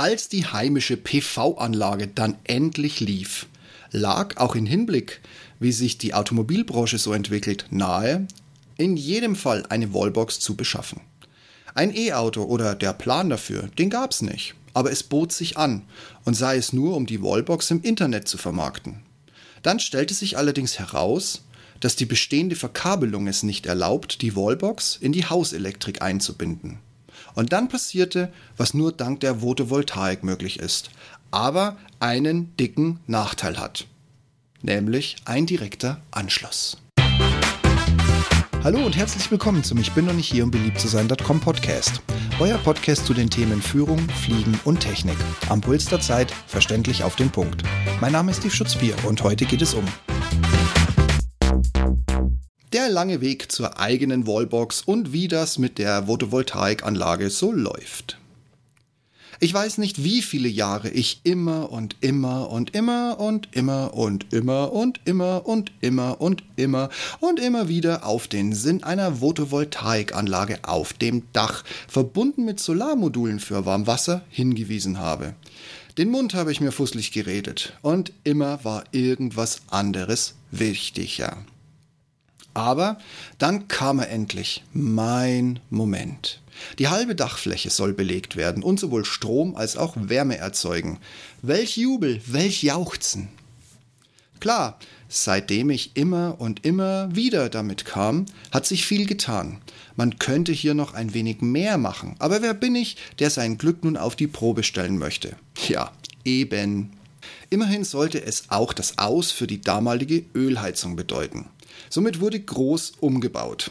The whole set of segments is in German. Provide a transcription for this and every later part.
Als die heimische PV-Anlage dann endlich lief, lag auch in Hinblick, wie sich die Automobilbranche so entwickelt, nahe, in jedem Fall eine Wallbox zu beschaffen. Ein E-Auto oder der Plan dafür, den gab's nicht, aber es bot sich an, und sei es nur, um die Wallbox im Internet zu vermarkten. Dann stellte sich allerdings heraus, dass die bestehende Verkabelung es nicht erlaubt, die Wallbox in die Hauselektrik einzubinden. Und dann passierte, was nur dank der Photovoltaik möglich ist, aber einen dicken Nachteil hat, nämlich ein direkter Anschluss. Hallo und herzlich willkommen zum Ich bin noch nicht hier, um beliebt zu sein.com Podcast. Euer Podcast zu den Themen Führung, Fliegen und Technik. Am Puls der Zeit, verständlich auf den Punkt. Mein Name ist Steve Schutzbier und heute geht es um der lange Weg zur eigenen Wallbox und wie das mit der Photovoltaikanlage so läuft. Ich weiß nicht, wie viele Jahre ich immer und immer und immer und immer und immer und immer und immer und immer und immer wieder auf den Sinn einer Photovoltaikanlage auf dem Dach, verbunden mit Solarmodulen für Warmwasser, hingewiesen habe. Den Mund habe ich mir fußlich geredet und immer war irgendwas anderes wichtiger. Aber dann kam er endlich, mein Moment. Die halbe Dachfläche soll belegt werden und sowohl Strom als auch Wärme erzeugen. Welch Jubel, welch Jauchzen. Klar, seitdem ich immer und immer wieder damit kam, hat sich viel getan. Man könnte hier noch ein wenig mehr machen, aber wer bin ich, der sein Glück nun auf die Probe stellen möchte? Ja, eben. Immerhin sollte es auch das Aus für die damalige Ölheizung bedeuten. Somit wurde groß umgebaut.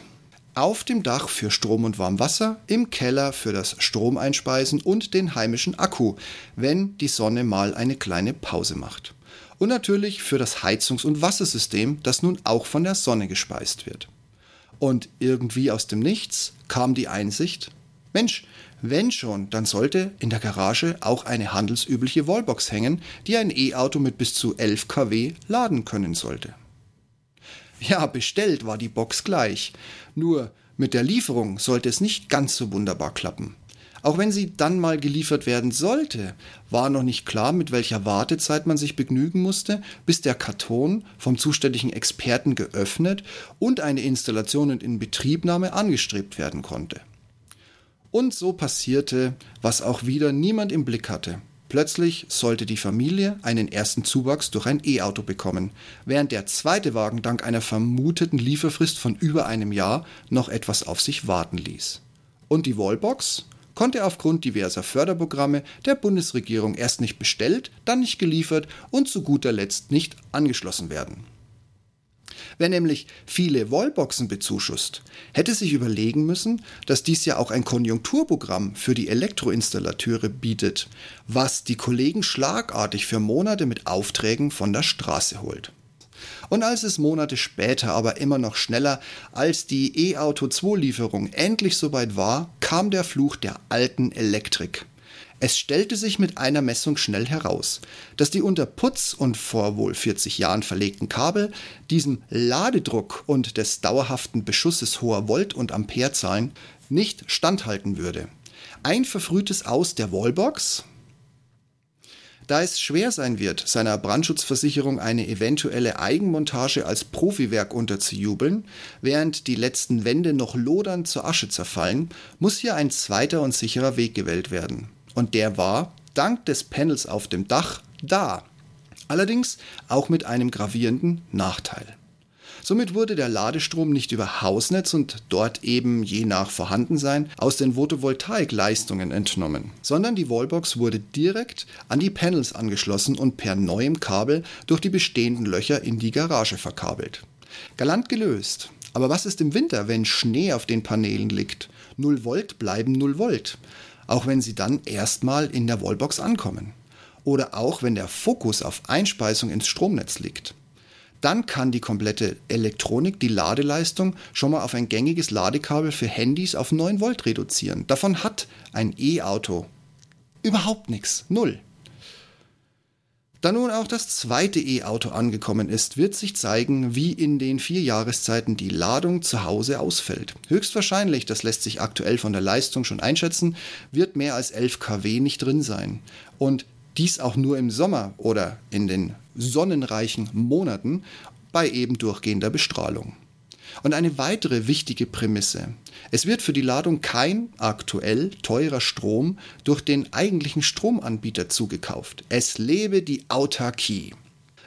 Auf dem Dach für Strom und Warmwasser, im Keller für das Stromeinspeisen und den heimischen Akku, wenn die Sonne mal eine kleine Pause macht. Und natürlich für das Heizungs- und Wassersystem, das nun auch von der Sonne gespeist wird. Und irgendwie aus dem Nichts kam die Einsicht, Mensch, wenn schon, dann sollte in der Garage auch eine handelsübliche Wallbox hängen, die ein E-Auto mit bis zu 11 kW laden können sollte. Ja, bestellt war die Box gleich. Nur mit der Lieferung sollte es nicht ganz so wunderbar klappen. Auch wenn sie dann mal geliefert werden sollte, war noch nicht klar, mit welcher Wartezeit man sich begnügen musste, bis der Karton vom zuständigen Experten geöffnet und eine Installation und Inbetriebnahme angestrebt werden konnte. Und so passierte, was auch wieder niemand im Blick hatte. Plötzlich sollte die Familie einen ersten Zuwachs durch ein E-Auto bekommen, während der zweite Wagen dank einer vermuteten Lieferfrist von über einem Jahr noch etwas auf sich warten ließ. Und die Wallbox konnte aufgrund diverser Förderprogramme der Bundesregierung erst nicht bestellt, dann nicht geliefert und zu guter Letzt nicht angeschlossen werden. Wer nämlich viele Wallboxen bezuschusst, hätte sich überlegen müssen, dass dies ja auch ein Konjunkturprogramm für die Elektroinstallateure bietet, was die Kollegen schlagartig für Monate mit Aufträgen von der Straße holt. Und als es Monate später, aber immer noch schneller als die E-Auto 2 Lieferung endlich soweit war, kam der Fluch der alten Elektrik. Es stellte sich mit einer Messung schnell heraus, dass die unter Putz und vor wohl 40 Jahren verlegten Kabel diesem Ladedruck und des dauerhaften Beschusses hoher Volt- und Amperezahlen nicht standhalten würde. Ein verfrühtes Aus der Wallbox, da es schwer sein wird, seiner Brandschutzversicherung eine eventuelle Eigenmontage als Profiwerk unterzujubeln, während die letzten Wände noch lodernd zur Asche zerfallen, muss hier ein zweiter und sicherer Weg gewählt werden. Und der war, dank des Panels auf dem Dach, da. Allerdings auch mit einem gravierenden Nachteil. Somit wurde der Ladestrom nicht über Hausnetz und dort eben je nach Vorhandensein aus den Photovoltaikleistungen entnommen, sondern die Wallbox wurde direkt an die Panels angeschlossen und per neuem Kabel durch die bestehenden Löcher in die Garage verkabelt. Galant gelöst. Aber was ist im Winter, wenn Schnee auf den Paneelen liegt? 0 Volt bleiben 0 Volt auch wenn sie dann erstmal in der Wallbox ankommen. Oder auch wenn der Fokus auf Einspeisung ins Stromnetz liegt. Dann kann die komplette Elektronik die Ladeleistung schon mal auf ein gängiges Ladekabel für Handys auf 9 Volt reduzieren. Davon hat ein E-Auto überhaupt nichts. Null. Da nun auch das zweite E-Auto angekommen ist, wird sich zeigen, wie in den vier Jahreszeiten die Ladung zu Hause ausfällt. Höchstwahrscheinlich, das lässt sich aktuell von der Leistung schon einschätzen, wird mehr als 11 kW nicht drin sein. Und dies auch nur im Sommer oder in den sonnenreichen Monaten bei eben durchgehender Bestrahlung. Und eine weitere wichtige Prämisse. Es wird für die Ladung kein aktuell teurer Strom durch den eigentlichen Stromanbieter zugekauft. Es lebe die Autarkie.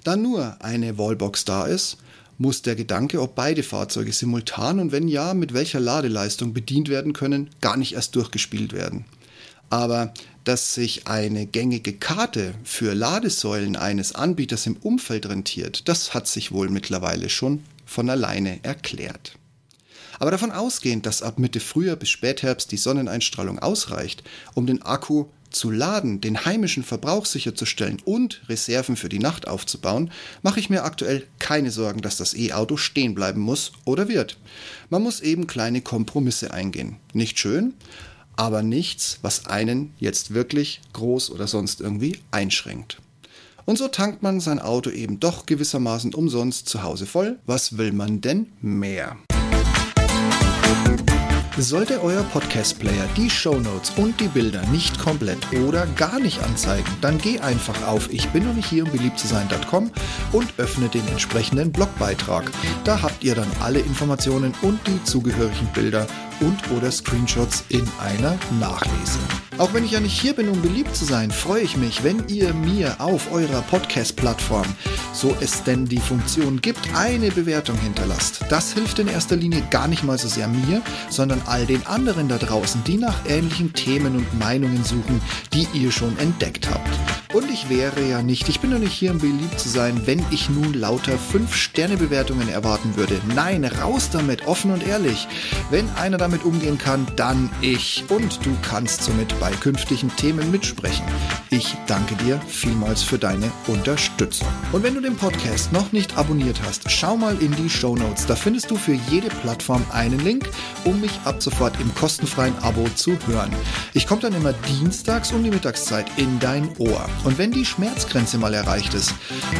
Da nur eine Wallbox da ist, muss der Gedanke, ob beide Fahrzeuge simultan und wenn ja, mit welcher Ladeleistung bedient werden können, gar nicht erst durchgespielt werden. Aber dass sich eine gängige Karte für Ladesäulen eines Anbieters im Umfeld rentiert, das hat sich wohl mittlerweile schon von alleine erklärt. Aber davon ausgehend, dass ab Mitte Frühjahr bis Spätherbst die Sonneneinstrahlung ausreicht, um den Akku zu laden, den heimischen Verbrauch sicherzustellen und Reserven für die Nacht aufzubauen, mache ich mir aktuell keine Sorgen, dass das E-Auto stehen bleiben muss oder wird. Man muss eben kleine Kompromisse eingehen. Nicht schön, aber nichts, was einen jetzt wirklich groß oder sonst irgendwie einschränkt. Und so tankt man sein Auto eben doch gewissermaßen umsonst zu Hause voll. Was will man denn mehr? Sollte euer Podcast-Player die Shownotes und die Bilder nicht komplett oder gar nicht anzeigen, dann geh einfach auf ich bin noch nicht hier um beliebt zu sein.com und öffne den entsprechenden Blogbeitrag. Da habt ihr dann alle Informationen und die zugehörigen Bilder und oder Screenshots in einer Nachlese. Auch wenn ich ja nicht hier bin, um beliebt zu sein, freue ich mich, wenn ihr mir auf eurer Podcast-Plattform, so es denn die Funktion gibt, eine Bewertung hinterlasst. Das hilft in erster Linie gar nicht mal so sehr mir, sondern all den anderen da draußen, die nach ähnlichen Themen und Meinungen suchen, die ihr schon entdeckt habt. Und ich wäre ja nicht, ich bin doch nicht hier, um beliebt zu sein, wenn ich nun lauter 5-Sterne-Bewertungen erwarten würde. Nein, raus damit, offen und ehrlich. Wenn einer damit umgehen kann, dann ich. Und du kannst somit bei künftigen Themen mitsprechen. Ich danke dir vielmals für deine Unterstützung. Und wenn du den Podcast noch nicht abonniert hast, schau mal in die Show Notes. Da findest du für jede Plattform einen Link, um mich ab sofort im kostenfreien Abo zu hören. Ich komme dann immer dienstags um die Mittagszeit in dein Ohr. Und wenn die Schmerzgrenze mal erreicht ist,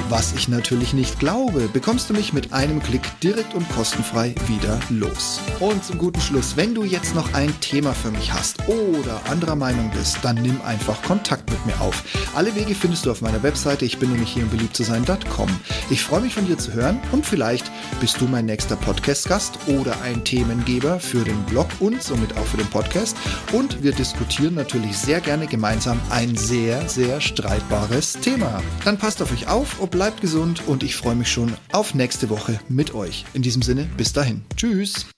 was ich natürlich nicht glaube, bekommst du mich mit einem Klick direkt und kostenfrei wieder los. Und zum guten Schluss, wenn du jetzt noch ein Thema für mich hast oder anderer Meinung bist, dann nimm einfach Kontakt mit mir auf. Alle Wege findest du auf meiner Webseite, ich bin nämlich hier um beliebt zu sein.com. Ich freue mich von dir zu hören und vielleicht bist du mein nächster Podcast-Gast oder ein Themengeber für den Blog und somit auch für den Podcast. Und wir diskutieren natürlich sehr gerne gemeinsam ein sehr, sehr streitiges streitbares Thema. Dann passt auf euch auf und bleibt gesund und ich freue mich schon auf nächste Woche mit euch. In diesem Sinne, bis dahin. Tschüss.